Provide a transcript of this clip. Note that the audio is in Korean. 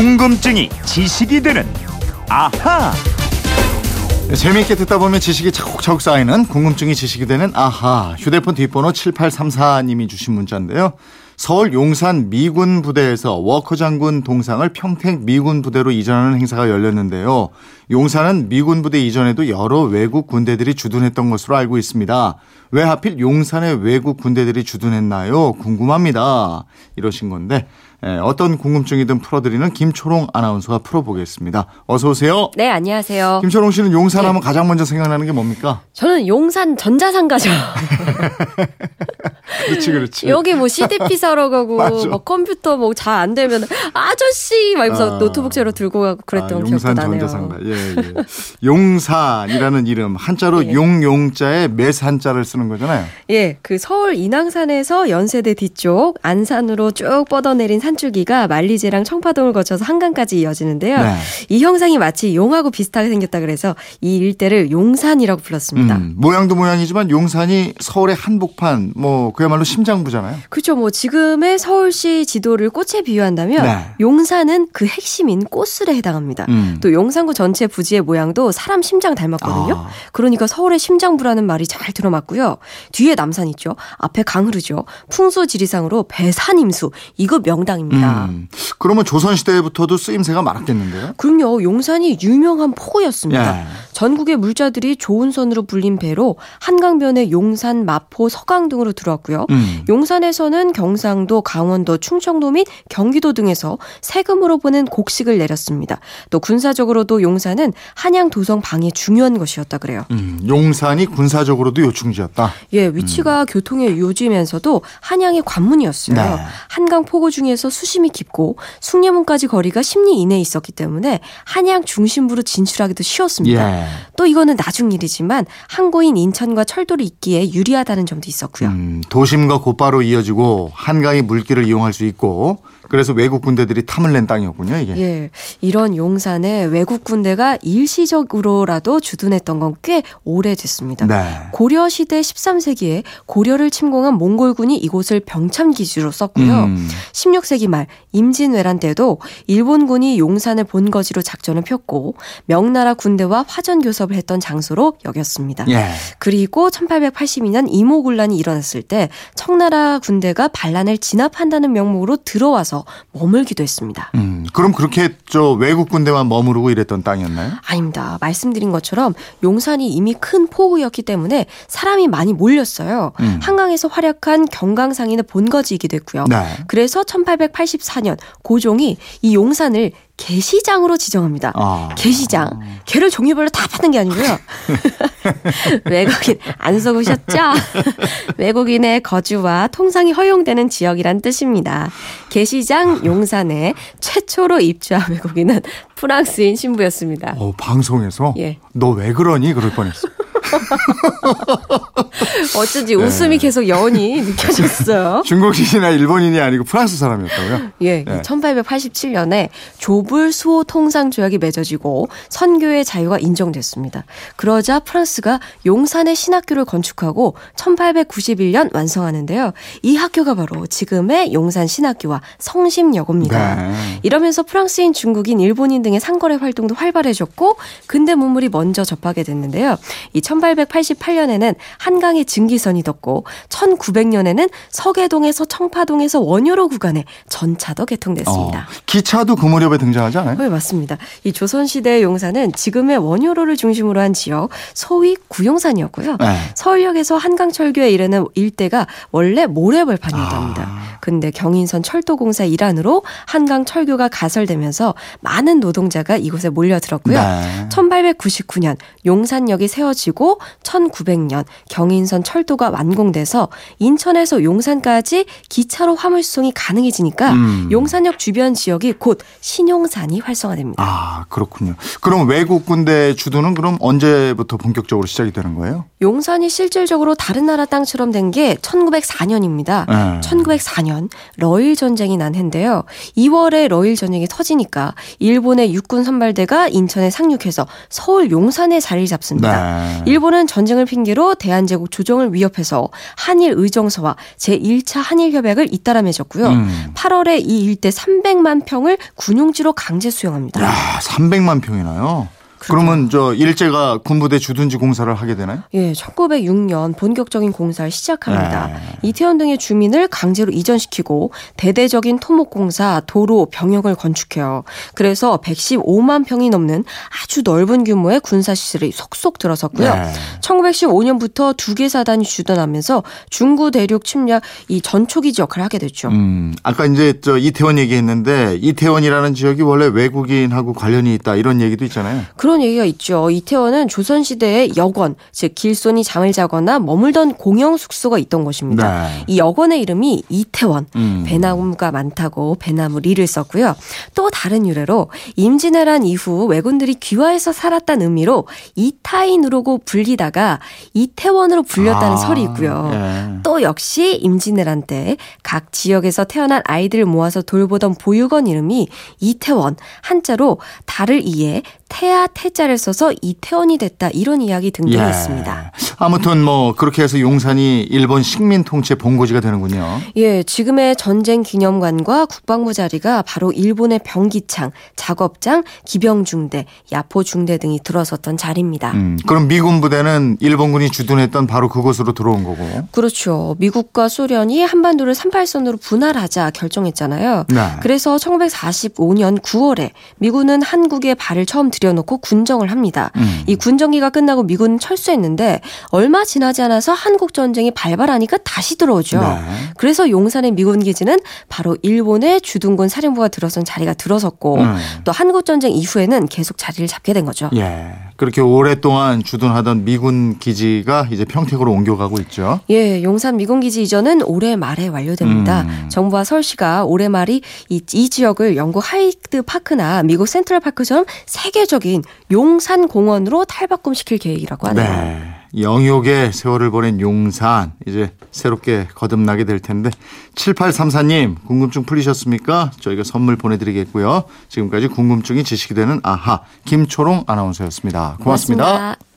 궁금증이 지식이 되는 아하. 네, 재미있게 듣다 보면 지식이 차곡차곡 쌓이는 궁금증이 지식이 되는 아하. 휴대폰 뒷번호 7834님이 주신 문자인데요. 서울 용산 미군 부대에서 워커 장군 동상을 평택 미군 부대로 이전하는 행사가 열렸는데요. 용산은 미군 부대 이전에도 여러 외국 군대들이 주둔했던 것으로 알고 있습니다. 왜 하필 용산에 외국 군대들이 주둔했나요? 궁금합니다. 이러신 건데 예, 어떤 궁금증이든 풀어드리는 김초롱 아나운서가 풀어보겠습니다. 어서 오세요. 네, 안녕하세요. 김초롱 씨는 용산하면 네. 가장 먼저 생각나는 게 뭡니까? 저는 용산 전자상가죠. 그렇지, 그렇지. 여기 뭐 CDP 사러 가고 뭐 컴퓨터 뭐 잘 안 되면 아저씨 막 이러면서 아, 노트북 채로 들고 가고 그랬던 아, 기억도 나네요. 전자상가. 예, 예. 용산이라는 이름 한자로 예. 용용자에 매산자를 쓰는 거잖아요. 예, 그 서울 인왕산에서 연세대 뒤쪽 안산으로 쭉 뻗어내린 산줄기가 만리제랑 청파동을 거쳐서 한강까지 이어지는데요. 네. 이 형상이 마치 용하고 비슷하게 생겼다 그래서 이 일대를 용산이라고 불렀습니다. 음, 모양도 모양이지만 용산이 서울의 한복판 뭐 그야말로 심장부잖아요. 그렇죠. 뭐 지금의 서울시 지도를 꽃에 비유한다면 네. 용산은 그 핵심인 꽃술에 해당합니다. 음. 또 용산구 전체 부지의 모양도 사람 심장 닮았거든요. 아. 그러니까 서울의 심장부라는 말이 잘 들어맞고요. 뒤에 남산 있죠. 앞에 강 흐르죠. 풍수 지리상으로 배산임수 이거 명당입니다. 음. 그러면 조선시대부터도 쓰임새가 많았겠는데요? 그럼요. 용산이 유명한 포였습니다. 예. 전국의 물자들이 좋은 선으로 불린 배로 한강변에 용산, 마포, 서강 등으로 들어왔고요. 음. 용산에서는 경상도, 강원도, 충청도 및 경기도 등에서 세금으로 보낸 곡식을 내렸습니다. 또 군사적으로도 용산은 한양 도성 방해 중요한 것이었다 그래요. 음, 용산이 군사적으로도 요충지였다. 예, 위치가 음. 교통의 요지면서도 한양의 관문이었어요. 네. 한강 포구 중에서 수심이 깊고 숭례문까지 거리가 10리 이내에 있었기 때문에 한양 중심부로 진출하기도 쉬웠습니다. 예. 또 이거는 나중 일이지만 항구인 인천과 철도를 잇기에 유리하다는 점도 있었고요. 음, 도심과 곧바로 이어지고 한강의 물길을 이용할 수 있고 그래서 외국 군대들이 탐을 낸 땅이었군요, 이게. 예. 이런 용산에 외국 군대가 일시적으로라도 주둔했던 건 꽤 오래됐습니다. 네. 고려 시대 13세기에 고려를 침공한 몽골군이 이곳을 병참 기지로 썼고요. 음. 16세기 말 임진왜란 때도 일본군이 용산을 본거지로 작전을 폈고 명나라 군대와 화전 교섭을 했던 장소로 여겼습니다. 예. 그리고 1882년 이모군란이 일어났을 때 청나라 군대가 반란을 진압한다는 명목으로 들어와서 머물기도 했습니다. 음, 그럼 그렇게 저 외국 군대만 머무르고 이랬던 땅이었나요? 아닙니다. 말씀드린 것처럼 용산이 이미 큰 포구였기 때문에 사람이 많이 몰렸어요. 음. 한강에서 활약한 경강상인의 본거지이기도 했고요. 네. 그래서 1884년 고종이 이 용산을 개시장으로 지정합니다. 아. 개시장. 개를 종류별로 다 파는 게 아니고요. 외국인 안 속으셨죠? 외국인의 거주와 통상이 허용되는 지역이란 뜻입니다. 개시장 용산에 최초로 입주한 외국인은 프랑스인 신부였습니다. 어, 방송에서? 예. 너 왜 그러니? 그럴 뻔했어. 어쩐지 웃음이 네. 계속 여운이 느껴졌어요. 중국인이나 일본인이 아니고 프랑스 사람이었다고요? 예. 네. 1887년에 조불 수호 통상 조약이 맺어지고 선교의 자유가 인정됐습니다. 그러자 프랑스가 용산의 신학교를 건축하고 1891년 완성하는데요. 이 학교가 바로 지금의 용산 신학교와 성심여고입니다. 네. 이러면서 프랑스인, 중국인, 일본인 등의 상거래 활동도 활발해졌고 근대 문물이 먼저 접하게 됐는데요. 이 1888년에는 한강에 증기선이 덮고 1900년에는 서계동에서 청파동에서 원효로 구간에 전차도 개통됐습니다. 어, 기차도 그 무렵에 등장하지 않아요? 네, 맞습니다. 이 조선시대 용산은 지금의 원효로를 중심으로 한 지역 소위 구용산이었고요. 네. 서울역에서 한강철교에 이르는 일대가 원래 모래벌판이었답니다. 아. 근데 경인선 철도공사 일환으로 한강 철교가 가설되면서 많은 노동 자가 이곳에 몰려들었고요. 네. 1899년 용산역이 세워지고 1900년 경인선 철도가 완공돼서 인천에서 용산까지 기차로 화물 수송이 가능해지니까 음. 용산역 주변 지역이 곧 신용산이 활성화됩니다. 아, 그렇군요. 그럼 외국 군대 주도는 그럼 언제부터 본격적으로 시작이 되는 거예요? 용산이 실질적으로 다른 나라 땅처럼 된 게 1904년입니다. 네. 1904년 러일 전쟁이 난 해인데요. 2월에 러일 전쟁이 터지니까 일본의 육군 선발대가 인천에 상륙해서 서울 용산에 자리 잡습니다. 네. 일본은 전쟁을 핑계로 대한제국 조정을 위협해서 한일 의정서와 제1차 한일 협약을 잇따라 맺었고요. 음. 8월에 이 일대 300만 평을 군용지로 강제 수용합니다. 야, 300만 평이나요? 그러면 저 일제가 군부대 주둔지 공사를 하게 되나요? 예, 1906년 본격적인 공사를 시작합니다. 네. 이태원 등의 주민을 강제로 이전시키고 대대적인 토목 공사, 도로, 병역을 건축해요. 그래서 115만 평이 넘는 아주 넓은 규모의 군사 시설이 속속 들어섰고요. 네. 1915년부터 두 개 사단이 주둔하면서 중구 대륙 침략 이 전초기 지 역할을 하게 됐죠. 음, 아까 이제 저 이태원 얘기했는데 이태원이라는 지역이 원래 외국인하고 관련이 있다 이런 얘기도 있잖아요. 그런 얘기가 있죠. 이태원은 조선시대의 여관, 즉 길손이 잠을 자거나 머물던 공영 숙소가 있던 곳입니다. 네. 이 여관의 이름이 이태원. 음. 배나무가 많다고 배나무 리를 썼고요. 또 다른 유래로 임진왜란 이후 왜군들이 귀화해서 살았다는 의미로 이타인으로 불리다가 이태원으로 불렸다는 아, 설이 있고요. 예. 또 역시 임진왜란 때 각 지역에서 태어난 아이들을 모아서 돌보던 보육원 이름이 이태원 한자로 달을 이해 태아 태자를 써서 이태원이 됐다 이런 이야기 등등이 예. 있습니다. 아무튼 뭐 그렇게 해서 용산이 일본 식민 통치 본고지가 되는군요. 예, 지금의 전쟁 기념관과 국방부 자리가 바로 일본의 병기창, 작업장, 기병중대, 야포중대 등이 들어섰던 자리입니다. 음, 그럼 미군 부대는 일본군이 주둔했던 바로 그곳으로 들어온 거고. 그렇죠. 미국과 소련이 한반도를 38선으로 분할하자 결정했잖아요. 네. 그래서 1945년 9월에 미군은 한국에 발을 처음 들여놓고 군정을 합니다. 음. 이 군정기가 끝나고 미군은 철수했는데 얼마 지나지 않아서 한국 전쟁이 발발하니까 다시 들어오죠. 네. 그래서 용산의 미군 기지는 바로 일본의 주둔군 사령부가 들어선 자리가 들어섰고 음. 또 한국 전쟁 이후에는 계속 자리를 잡게 된 거죠. 예. 그렇게 오랫동안 주둔하던 미군 기지가 이제 평택으로 옮겨가고 있죠. 예, 용산 미군 기지 이전은 올해 말에 완료됩니다. 음. 정부와 서울시가 올해 말이 이, 이 지역을 영국 하이드 파크나 미국 센트럴 파크처럼 세계적인 용산 공원으로 탈바꿈시킬 계획이라고 하네요. 네. 영역의 세월을 보낸 용산 이제 새롭게 거듭나게 될 텐데 7834님 궁금증 풀리셨습니까? 저희가 선물 보내드리겠고요. 지금까지 궁금증이 지식이 되는 아하 김초롱 아나운서였습니다 고맙습니다. 고맙습니다.